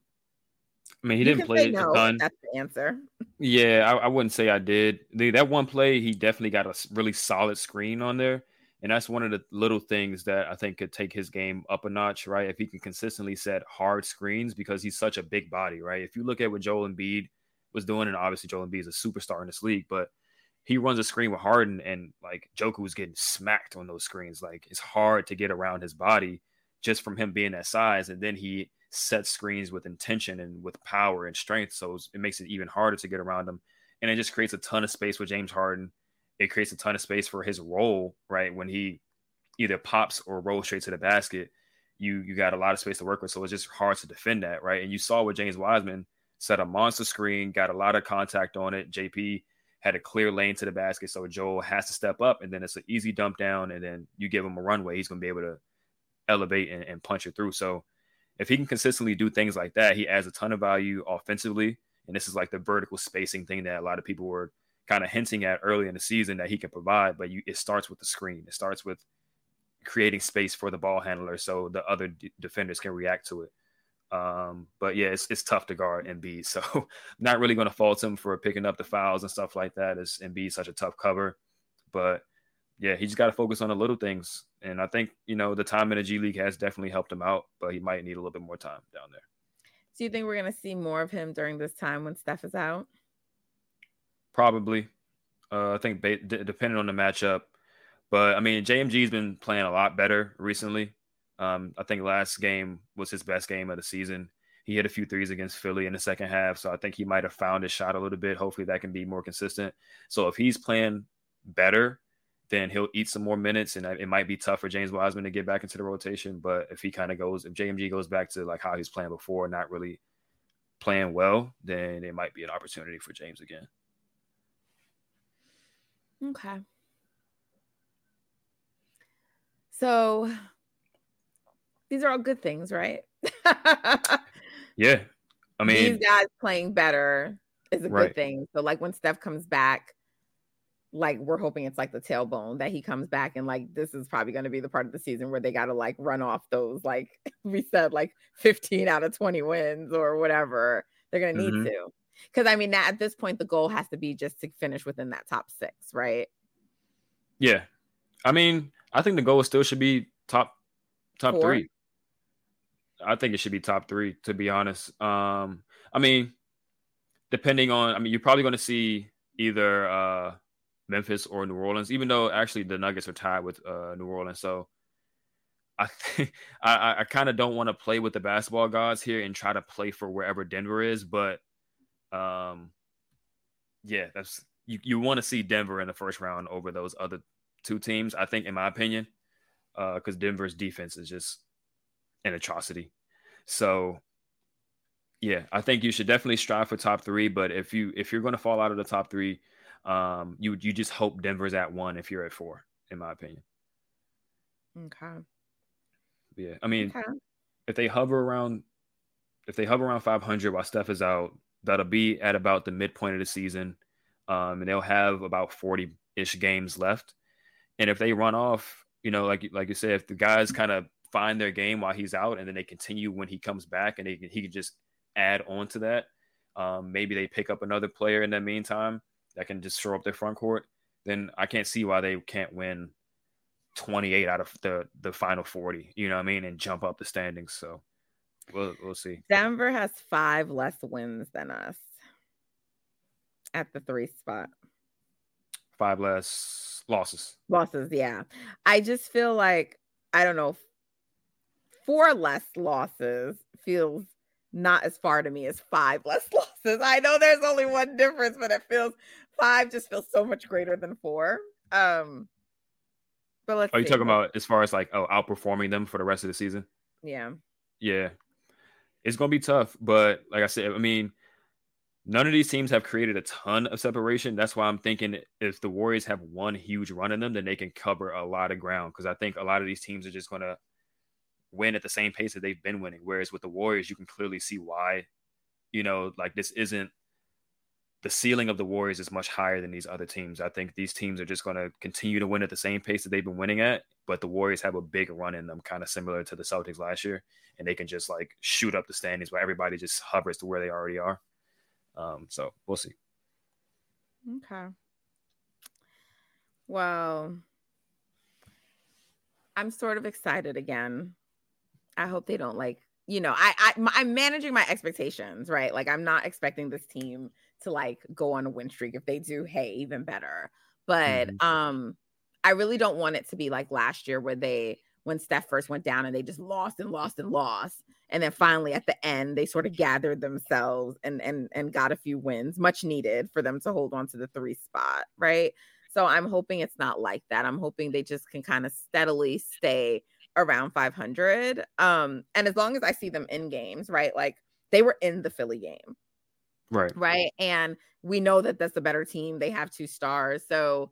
I mean, he you didn't play no, a ton.
That's the answer.
Yeah, I, I, wouldn't say I did. The, that one play, he definitely got a really solid screen on there, And that's one of the little things that I think could take his game up a notch, right? If he can consistently set hard screens because he's such a big body, right? If you look at what Joel Embiid was doing, and obviously Joel Embiid is a superstar in this league, but he runs a screen with Harden and like Joku was getting smacked on those screens. Like it's hard to get around his body just from him being that size. And then he sets screens with intention and with power and strength. So it makes it even harder to get around him. And it just creates a ton of space with James Harden it creates a ton of space for his role, right? When he either pops or rolls straight to the basket, you you got a lot of space to work with. So it's just hard to defend that, right? And you saw with James Wiseman set a monster screen, got a lot of contact on it. JP had a clear lane to the basket, so Joel has to step up, and then it's an easy dump down, and then you give him a runway, he's going to be able to elevate and, and punch it through. So if he can consistently do things like that, he adds a ton of value offensively. And this is like the vertical spacing thing that a lot of people were kind of hinting at early in the season that he can provide. But you, it starts with the screen. It starts with creating space for the ball handler so the other d- defenders can react to it. Um, but yeah, it's, it's tough to guard Embiid. So not really going to fault him for picking up the fouls and stuff like that. As Embiid such a tough cover, but yeah, he just got to focus on the little things. And I think you know the time in the G League has definitely helped him out, but he might need a little bit more time down there.
Do you think we're going to see more of him during this time when Steph is out?
Probably. Uh, I think ba- d- depending on the matchup, but I mean JMG's been playing a lot better recently. Um, I think last game was his best game of the season. He hit a few threes against Philly in the second half, so I think he might have found his shot a little bit. Hopefully, that can be more consistent. So if he's playing better, then he'll eat some more minutes, and it might be tough for James Wiseman to get back into the rotation. But if he kind of goes, if JMG goes back to like how he's playing before, not really playing well, then it might be an opportunity for James again.
Okay. So these are all good things, right?
yeah. I mean,
these guys playing better is a
Right.
good thing. So, like when Steph comes back, like we're hoping it's like the tailbone that he comes back and like this is probably going to be the part of the season where they got to like run off those like we said like 15 out of 20 wins or whatever they're going to need
Mhm.
to because i mean at this point the goal has to be just to finish within that top six right
yeah. I mean, I think the goal still should be top top
Four?
three. I think it should be top three, to be honest. Um, I mean, depending on, I mean, you're probably going to see either uh, Memphis or New Orleans, even though actually the Nuggets are tied with uh, New Orleans. So I think I, I- kind of don't want to play with the basketball gods here and try to play for wherever Denver is, but um, yeah, that's you. You want to see Denver in the first round over those other two teams. I think, in my opinion, because Denver's defense is just an atrocity. So yeah, I think you should definitely strive for top three. But if you if you're going to fall out of the top three, um, you you just hope Denver's at one if you're at four, in my opinion.
okay
Yeah, I mean,
okay
if they hover around, if they hover around 500 while Steph is out, that'll be at about the midpoint of the season, um, and they'll have about 40 ish games left. And if they run off, you know, like like you said, if the guys kind of find their game while he's out, and then they continue when he comes back, and they he can just add on to that. Um, maybe they pick up another player in the meantime that can just shore up their front court. Then I can't see why they can't win 28 out of the the final 40 you know what i mean and jump up the standings. So we'll we'll see.
Denver has five less wins than us at the three spot.
Five less losses.
Losses yeah. I just feel like i don't know four less losses feels not as far to me as five less losses. I know there's only one difference but it feels five just feels so much greater than four. Um but let's
are you
see.
talking about as far as like oh outperforming them for the rest of the season?
Yeah.
Yeah. It's gonna be tough but like i said i mean none of these teams have created a ton of separation. That's why i'm thinking if the warriors have one huge run in them then they can cover a lot of ground because i think a lot of these teams are just gonna win at the same pace that they've been winning whereas with the warriors you can clearly see why you know like this isn't the ceiling of the Warriors is much higher than these other teams. I think these teams are just going to continue to win at the same pace that they've been winning at, but the Warriors have a big run in them, kind of similar to the Celtics last year, and they can just like shoot up the standings where everybody just hovers to where they already are. Um, so we'll see.
okay well I'm sort of excited again. I hope they don't like, you know, I, I I'm managing my expectations, right? Like I'm not expecting this team to like go on a win streak. If they do, hey, even better. But mm-hmm. um, I really don't want it to be like last year where they when Steph first went down and they just lost and lost and lost. And then finally at the end, they sort of gathered themselves and and and got a few wins, much needed for them to hold on to the three spot, right? So I'm hoping it's not like that. I'm hoping they just can kind of steadily stay around 500. Um, and as long as I see them in games, right? Like they were in the Philly game,
right?
Right, and we know that that's a better team. They have two stars, so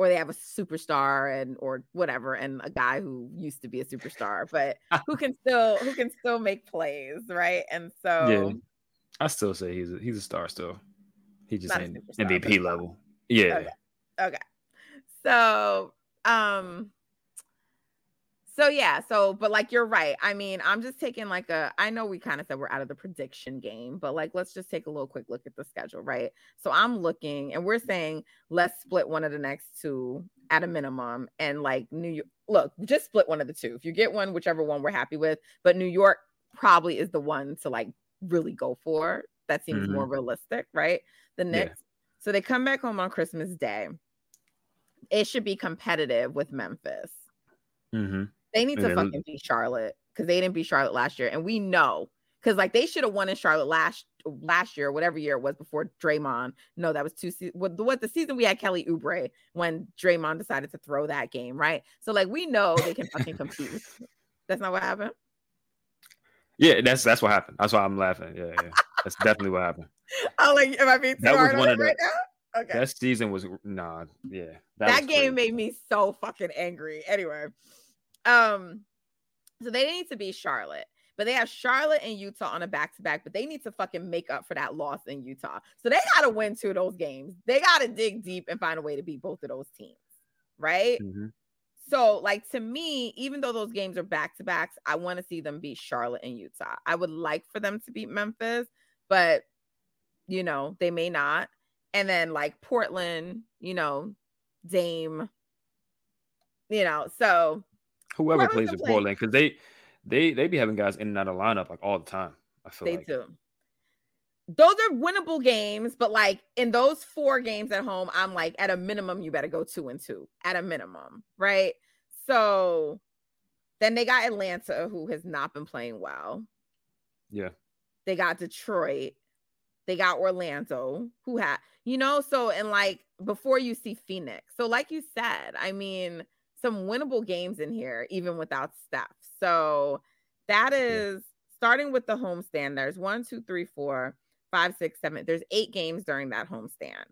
or they have a superstar and or whatever and a guy who used to be a superstar but who can still who can still make plays right and so
yeah i still say he's a, he's a star still he just ain't mvp level yeah
okay. okay so um so yeah, so but like you're right. I mean, I'm just taking like a I know we kind of said we're out of the prediction game, but like let's just take a little quick look at the schedule, right? So I'm looking and we're saying let's split one of the next two at a minimum and like New York look, just split one of the two. If you get one, whichever one we're happy with, but New York probably is the one to like really go for. That seems mm-hmm. more realistic, right? The Knicks. Yeah. So they come back home on Christmas Day. It should be competitive with Memphis.
Mm-hmm.
They need to then, fucking beat Charlotte because they didn't beat Charlotte last year, and we know because like they should have won in Charlotte last last year, whatever year it was before Draymond. No, that was two. Se- what, what the season we had Kelly Oubre when Draymond decided to throw that game, right? So like we know they can fucking compete. That's not what happened.
Yeah, that's that's what happened. That's why I'm laughing. Yeah, yeah. that's definitely what happened.
Oh, like am I being too that hard was one of the, right now?
Okay. That season was nah, yeah.
That, that game crazy. made me so fucking angry. Anyway, um, so they need to be Charlotte, but they have Charlotte and Utah on a back to back, but they need to fucking make up for that loss in Utah. So they got to win two of those games. They got to dig deep and find a way to beat both of those teams, right? Mm-hmm. So, like to me, even though those games are back to backs, I want to see them beat Charlotte and Utah. I would like for them to beat Memphis, but you know, they may not. And then like Portland, you know, Dame, you know, so
Whoever plays with Portland, because they they they be having guys in and out of lineup like all the time. I feel
they
like.
do. Those are winnable games, but like in those four games at home, I'm like at a minimum, you better go two and two at a minimum, right? So then they got Atlanta, who has not been playing well.
Yeah.
They got Detroit. They got Orlando, who had, you know, so and like before you see Phoenix. So, like you said, I mean, some winnable games in here, even without Steph. So that is yeah. starting with the homestand. There's one, two, three, four, five, six, seven. There's eight games during that homestand.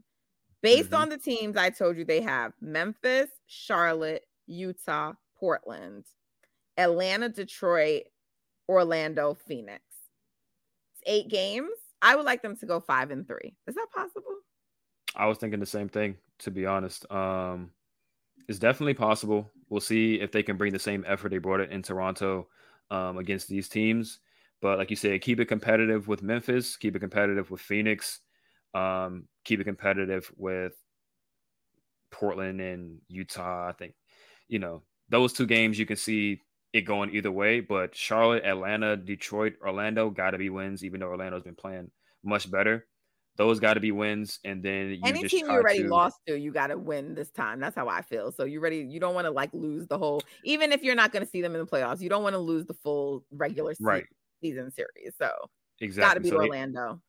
Based mm-hmm. on the teams I told you, they have Memphis, Charlotte, Utah, Portland, Atlanta, Detroit, Orlando, Phoenix. It's eight games. I would like them to go five and three. Is that possible?
I was thinking the same thing, to be honest. Um, it's definitely possible. We'll see if they can bring the same effort they brought it in Toronto um, against these teams. But like you said, keep it competitive with Memphis, keep it competitive with Phoenix, um, keep it competitive with Portland and Utah. I think, you know, those two games you can see it going either way. But Charlotte, Atlanta, Detroit, Orlando got to be wins, even though Orlando's been playing much better. Those got to be wins, and then you
any team you already to... lost to, you got to win this time. That's how I feel. So you ready? You don't want to like lose the whole, even if you're not going to see them in the playoffs. You don't want to lose the full regular season,
right.
season series. So
exactly,
got to beat so Orlando.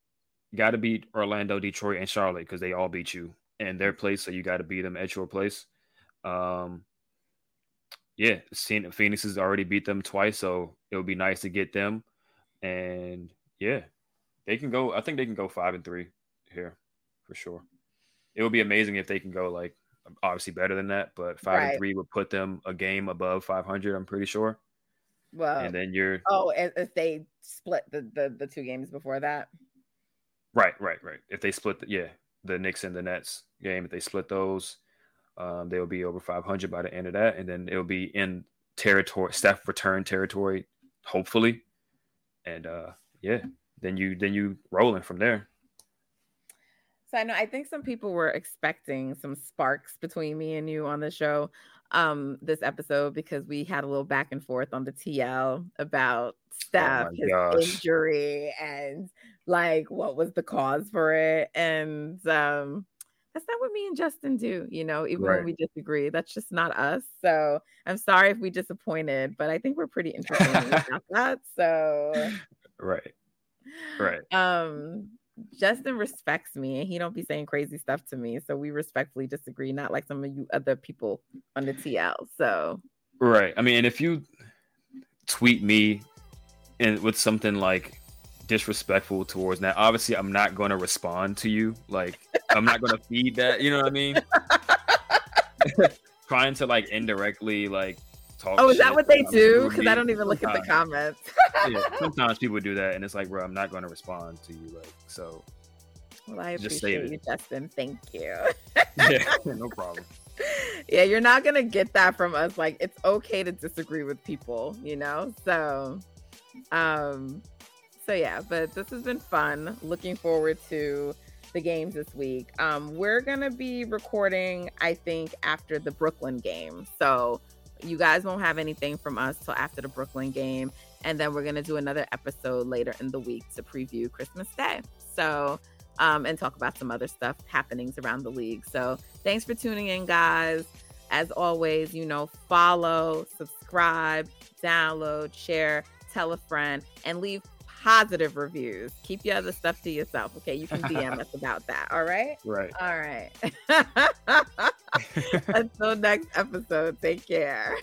Got to beat Orlando, Detroit, and Charlotte because they all beat you in their place. So you got to beat them at your place. Um, yeah, Phoenix has already beat them twice, so it would be nice to get them. And yeah, they can go. I think they can go five and three here for sure. It would be amazing if they can go like obviously better than that, but five right. and three would put them a game above 500. I'm pretty sure.
Well,
and then you're
oh, if they split the the, the two games before that.
Right, right, right. If they split, the, yeah, the Knicks and the Nets game, if they split those, um, they'll be over 500 by the end of that, and then it'll be in territory, Steph return territory, hopefully, and uh, yeah, then you then you rolling from there.
So I know I think some people were expecting some sparks between me and you on the show um this episode because we had a little back and forth on the TL about Steph,
Oh
his
gosh.
injury, and like what was the cause for it. And um that's not what me and Justin do, you know, even
Right.
when we disagree. That's just not us. So I'm sorry if we disappointed, but I think we're pretty entertaining about that. So
Right. Right.
um Justin respects me and he don't be saying crazy stuff to me. So we respectfully disagree, not like some of you other people on the TL. So
Right. I mean, and if you tweet me and with something like disrespectful towards that, obviously I'm not going to respond to you. Like I'm not going to feed that. You know what I mean? Trying to like indirectly like talk.
Oh, is that what they do? Because I don't even look at the comments.
yeah, sometimes people do that, and it's like, bro, I'm not going to respond to you. Like, so
well, I
Just
appreciate
it.
you, Justin. Thank you.
yeah, no problem.
yeah, you're not gonna get that from us. Like it's okay to disagree with people, you know? So um so yeah, but this has been fun. Looking forward to the games this week. Um we're gonna be recording, I think, after the Brooklyn game. So you guys won't have anything from us till after the Brooklyn game. And then we're gonna do another episode later in the week to preview Christmas Day. So um, and talk about some other stuff happenings around the league. So thanks for tuning in, guys. As always, you know, follow, subscribe, download, share, tell a friend, and leave positive reviews. Keep your other stuff to yourself. Okay. You can DM us about that. All right.
Right.
All right. Until next episode, take care.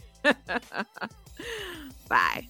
Bye.